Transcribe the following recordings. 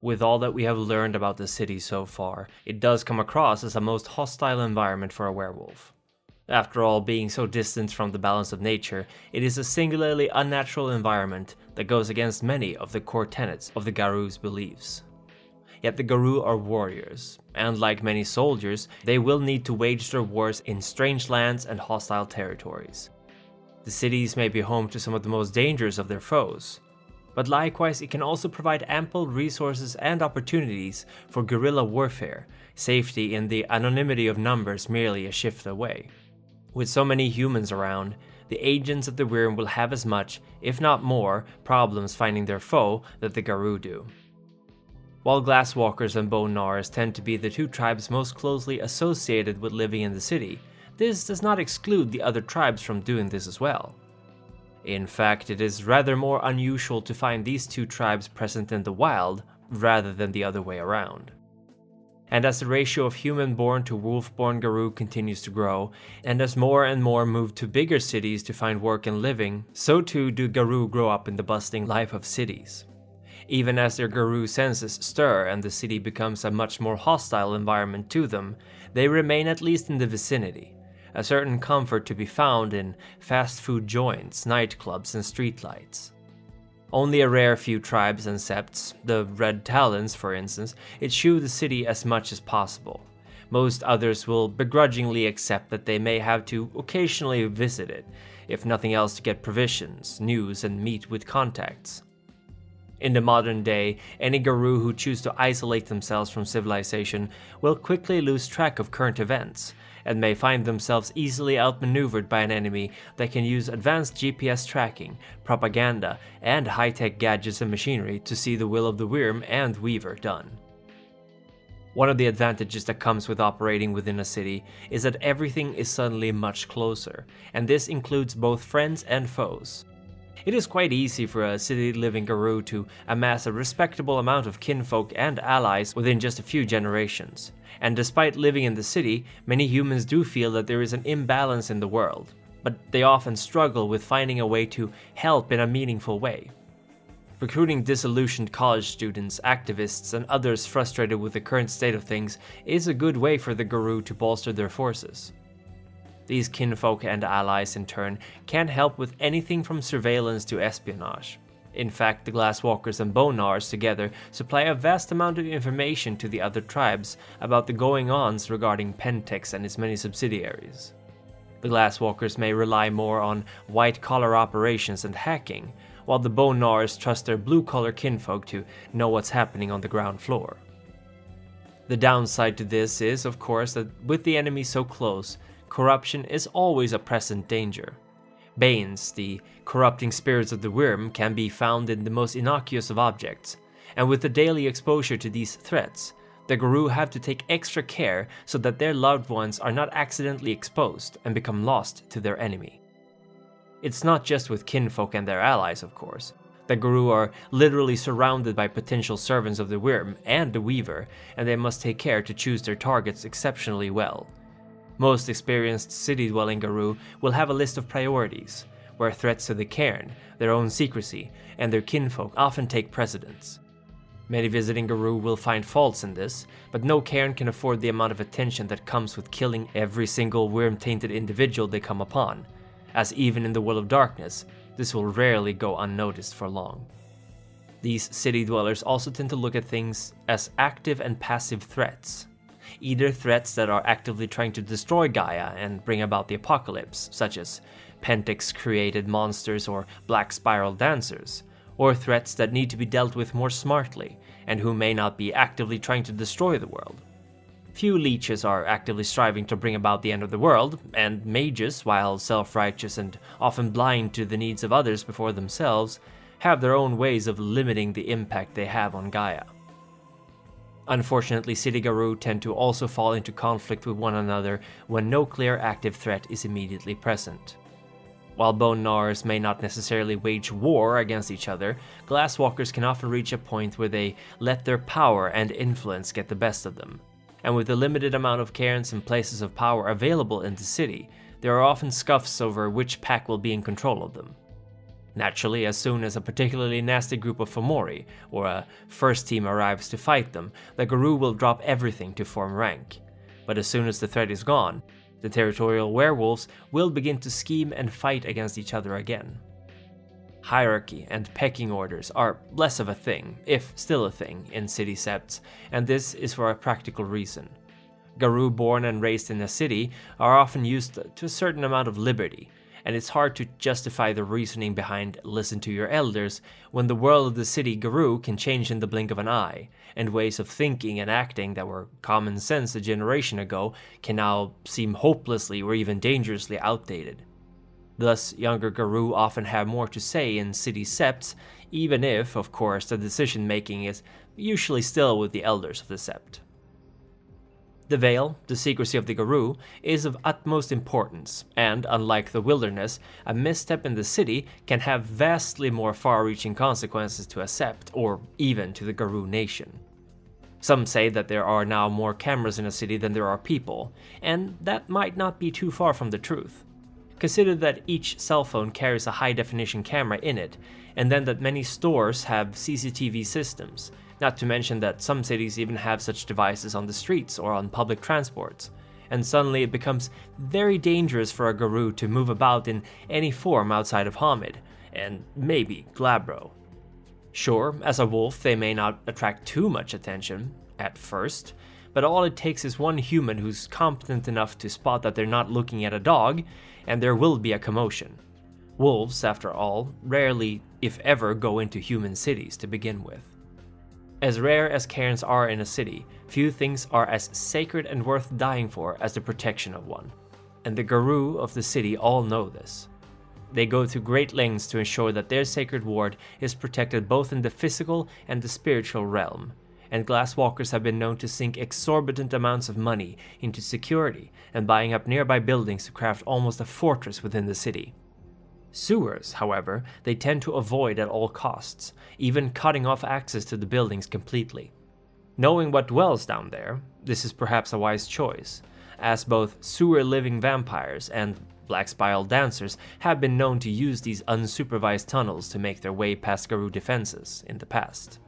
With all that we have learned about the city so far, it does come across as a most hostile environment for a werewolf. After all, being so distant from the balance of nature, it is a singularly unnatural environment that goes against many of the core tenets of the Garou's beliefs. Yet the Garou are warriors, and like many soldiers, they will need to wage their wars in strange lands and hostile territories. The cities may be home to some of the most dangerous of their foes, but likewise it can also provide ample resources and opportunities for guerrilla warfare, safety in the anonymity of numbers merely a shift away. With so many humans around, the agents of the Wyrm will have as much, if not more, problems finding their foe that the Garou do. While Glasswalkers and Bone Gnawers tend to be the two tribes most closely associated with living in the city, this does not exclude the other tribes from doing this as well. In fact, it is rather more unusual to find these two tribes present in the wild rather than the other way around. And as the ratio of human born to wolf born Garou continues to grow, and as more and more move to bigger cities to find work and living, so too do Garou grow up in the bustling life of cities. Even as their Garou senses stir and the city becomes a much more hostile environment to them, they remain at least in the vicinity. A certain comfort to be found in fast food joints, nightclubs, and streetlights. Only a rare few tribes and septs, the Red Talons for instance, eschew the city as much as possible. Most others will begrudgingly accept that they may have to occasionally visit it, if nothing else to get provisions, news, and meet with contacts. In the modern day, any Garou who choose to isolate themselves from civilization will quickly lose track of current events, and may find themselves easily outmaneuvered by an enemy that can use advanced GPS tracking, propaganda, and high-tech gadgets and machinery to see the will of the Wyrm and Weaver done. One of the advantages that comes with operating within a city is that everything is suddenly much closer, and this includes both friends and foes. It is quite easy for a city living Garou to amass a respectable amount of kinfolk and allies within just a few generations, and despite living in the city, many humans do feel that there is an imbalance in the world, but they often struggle with finding a way to help in a meaningful way. Recruiting disillusioned college students, activists, and others frustrated with the current state of things is a good way for the Garou to bolster their forces. These kinfolk and allies, in turn, can't help with anything from surveillance to espionage. In fact, the Glasswalkers and Bone Gnawers together supply a vast amount of information to the other tribes about the going-ons regarding Pentex and its many subsidiaries. The Glasswalkers may rely more on white-collar operations and hacking, while the Bone Gnawers trust their blue-collar kinfolk to know what's happening on the ground floor. The downside to this is, of course, that with the enemy so close, corruption is always a present danger. Banes, the corrupting spirits of the Wyrm, can be found in the most innocuous of objects, and with the daily exposure to these threats, the Garou have to take extra care so that their loved ones are not accidentally exposed and become lost to their enemy. It's not just with kinfolk and their allies, of course. The Garou are literally surrounded by potential servants of the Wyrm and the Weaver, and they must take care to choose their targets exceptionally well. Most experienced city dwelling Garou will have a list of priorities, where threats to the cairn, their own secrecy, and their kinfolk often take precedence. Many visiting Garou will find faults in this, but no cairn can afford the amount of attention that comes with killing every single Wyrm-tainted individual they come upon, as even in the World of Darkness, this will rarely go unnoticed for long. These city dwellers also tend to look at things as active and passive threats, either threats that are actively trying to destroy Gaia and bring about the apocalypse, such as Pentex created monsters or Black Spiral dancers, or threats that need to be dealt with more smartly and who may not be actively trying to destroy the world. Few leeches are actively striving to bring about the end of the world, and mages, while self righteous and often blind to the needs of others before themselves, have their own ways of limiting the impact they have on Gaia. Unfortunately, City Garou tend to also fall into conflict with one another when no clear active threat is immediately present. While Bone Gnawers may not necessarily wage war against each other, Glasswalkers can often reach a point where they let their power and influence get the best of them. And with the limited amount of cairns and places of power available in the city, there are often scuffs over which pack will be in control of them. Naturally, as soon as a particularly nasty group of Fomori or a first team arrives to fight them, the Garou will drop everything to form rank. But as soon as the threat is gone, the territorial werewolves will begin to scheme and fight against each other again. Hierarchy and pecking orders are less of a thing, if still a thing, in city septs, and this is for a practical reason. Garou born and raised in a city are often used to a certain amount of liberty, and it's hard to justify the reasoning behind listen to your elders when the world of the city Garou can change in the blink of an eye, and ways of thinking and acting that were common sense a generation ago can now seem hopelessly or even dangerously outdated. Thus, younger Garou often have more to say in city septs, even if, of course, the decision making is usually still with the elders of the sept. The veil, the secrecy of the Garou, is of utmost importance, and unlike the wilderness, a misstep in the city can have vastly more far reaching consequences to a sept, or even to the Garou nation. Some say that there are now more cameras in a city than there are people, and that might not be too far from the truth. Consider that each cell phone carries a high definition camera in it, and then that many stores have CCTV systems, not to mention that some cities even have such devices on the streets or on public transports. And suddenly it becomes very dangerous for a Garou to move about in any form outside of Homid, and maybe Glabro. Sure, as a wolf, they may not attract too much attention, at first, but all it takes is one human who's competent enough to spot that they're not looking at a dog, and there will be a commotion. Wolves, after all, rarely, if ever, go into human cities to begin with. As rare as cairns are in a city, few things are as sacred and worth dying for as the protection of one. And the Garou of the city all know this. They go to great lengths to ensure that their sacred ward is protected both in the physical and the spiritual realm, and glasswalkers have been known to sink exorbitant amounts of money into security and buying up nearby buildings to craft almost a fortress within the city. Sewers, however, they tend to avoid at all costs, even cutting off access to the buildings completely. Knowing what dwells down there, this is perhaps a wise choice, as both sewer living vampires and black spiral dancers have been known to use these unsupervised tunnels to make their way past Garou defenses in the past.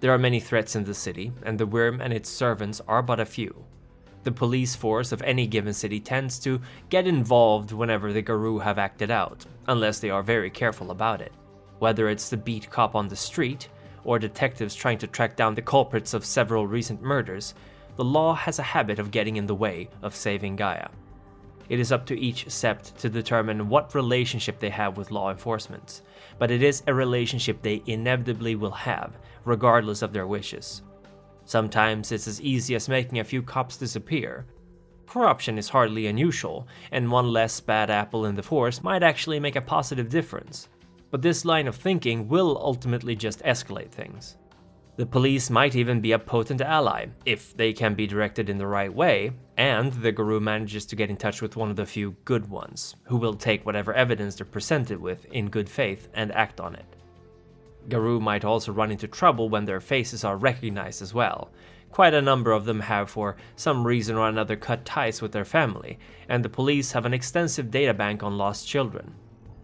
There are many threats in the city, and the Wyrm and its servants are but a few, the police force of any given city tends to get involved whenever the Garou have acted out, unless they are very careful about it. Whether it's the beat cop on the street, or detectives trying to track down the culprits of several recent murders, the law has a habit of getting in the way of saving Gaia. It is up to each sept to determine what relationship they have with law enforcement, but it is a relationship they inevitably will have, regardless of their wishes. Sometimes it's as easy as making a few cops disappear. Corruption is hardly unusual, and one less bad apple in the force might actually make a positive difference. But this line of thinking will ultimately just escalate things. The police might even be a potent ally, if they can be directed in the right way, and the Garou manages to get in touch with one of the few good ones, who will take whatever evidence they're presented with in good faith and act on it. Garou might also run into trouble when their faces are recognized as well. Quite a number of them have, for some reason or another, cut ties with their family, and the police have an extensive databank on lost children.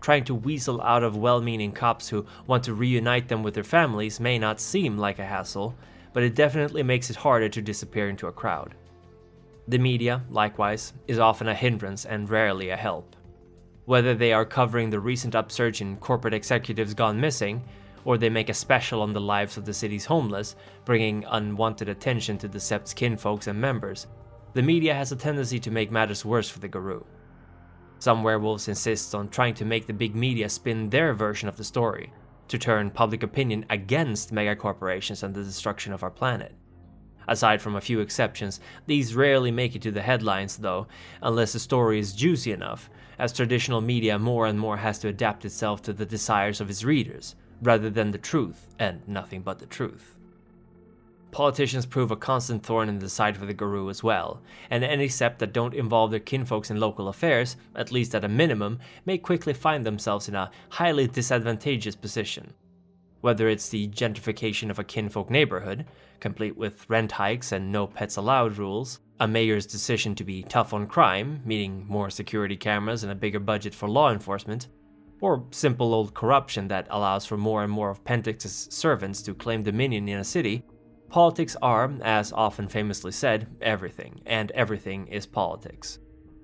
Trying to weasel out of well meaning cops who want to reunite them with their families may not seem like a hassle, but it definitely makes it harder to disappear into a crowd. The media, likewise, is often a hindrance and rarely a help. Whether they are covering the recent upsurge in corporate executives gone missing, or they make a special on the lives of the city's homeless, bringing unwanted attention to the Sept's kinfolks and members, the media has a tendency to make matters worse for the Garou. Some werewolves insist on trying to make the big media spin their version of the story, to turn public opinion against megacorporations and the destruction of our planet. Aside from a few exceptions, these rarely make it to the headlines, though, unless the story is juicy enough, as traditional media more and more has to adapt itself to the desires of its readers, rather than the truth and nothing but the truth. Politicians prove a constant thorn in the side for the Garou as well, and any sept that don't involve their kinfolks in local affairs, at least at a minimum, may quickly find themselves in a highly disadvantageous position. Whether it's the gentrification of a kinfolk neighborhood, complete with rent hikes and no pets allowed rules, a mayor's decision to be tough on crime, meaning more security cameras and a bigger budget for law enforcement, or simple old corruption that allows for more and more of Pentex's servants to claim dominion in a city, politics are, as often famously said, everything, and everything is politics.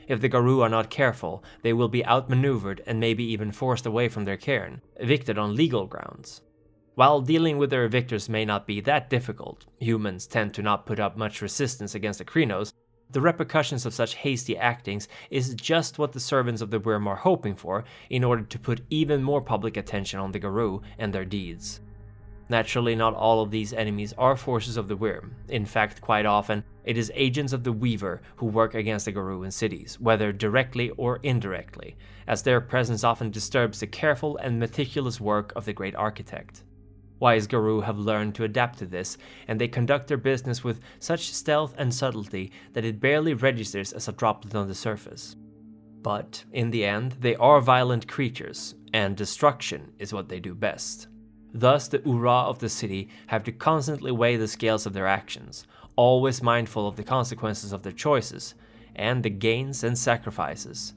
If the Garou are not careful, they will be outmaneuvered and maybe even forced away from their cairn, evicted on legal grounds. While dealing with their evictors may not be that difficult, humans tend to not put up much resistance against the Crinos, the repercussions of such hasty actings is just what the servants of the Wyrm are hoping for in order to put even more public attention on the Garou and their deeds. Naturally, not all of these enemies are forces of the Wyrm. In fact, quite often, it is agents of the Weaver who work against the Garou in cities, whether directly or indirectly, as their presence often disturbs the careful and meticulous work of the great architect. Wise Garou have learned to adapt to this, and they conduct their business with such stealth and subtlety that it barely registers as a droplet on the surface. But, in the end, they are violent creatures, and destruction is what they do best. Thus, the Urrah of the city have to constantly weigh the scales of their actions, always mindful of the consequences of their choices, and the gains and sacrifices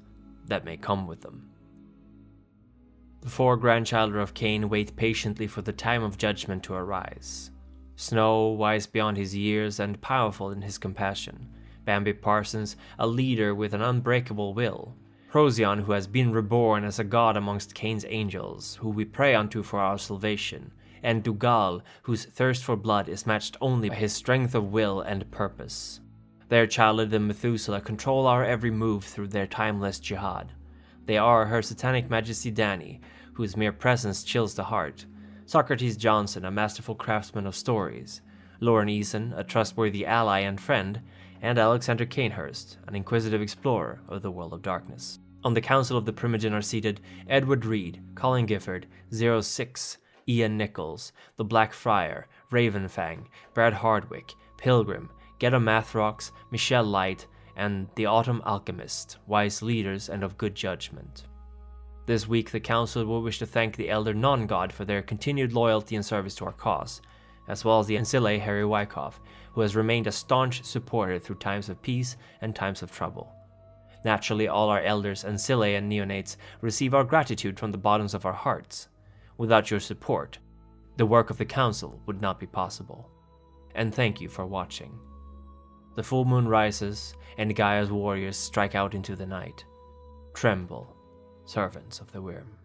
that may come with them. The four grandchildren of Cain wait patiently for the time of judgment to arise. Snow, wise beyond his years and powerful in his compassion. Bambi Parsons, a leader with an unbreakable will. Procyon, who has been reborn as a god amongst Cain's angels, who we pray unto for our salvation, and Dugal, whose thirst for blood is matched only by his strength of will and purpose. Their child and Methuselah control our every move through their timeless jihad. They are Her Satanic Majesty Dani, whose mere presence chills the heart, Socrates Johnson, a masterful craftsman of stories, Lauren Eason, a trustworthy ally and friend, and Alexander Cainhurst, an inquisitive explorer of the world of darkness. On the Council of the Primogen are seated Edward Reed, Colin Gifford, Zero Six, Ian Nichols, The Black Friar, Ravenfang, Brad Hardwick, Pilgrim, Ghetto Mathrox, Michelle Light, and The Autumn Alchemist, wise leaders and of good judgment. This week, the Council will wish to thank the Elder Non God for their continued loyalty and service to our cause, as well as the Ancile Harry Wyckoff, who has remained a staunch supporter through times of peace and times of trouble. Naturally, all our elders, Ancile and neonates receive our gratitude from the bottoms of our hearts. Without your support, the work of the Council would not be possible. And thank you for watching. The full moon rises, and Gaia's warriors strike out into the night. Tremble, servants of the Wyrm.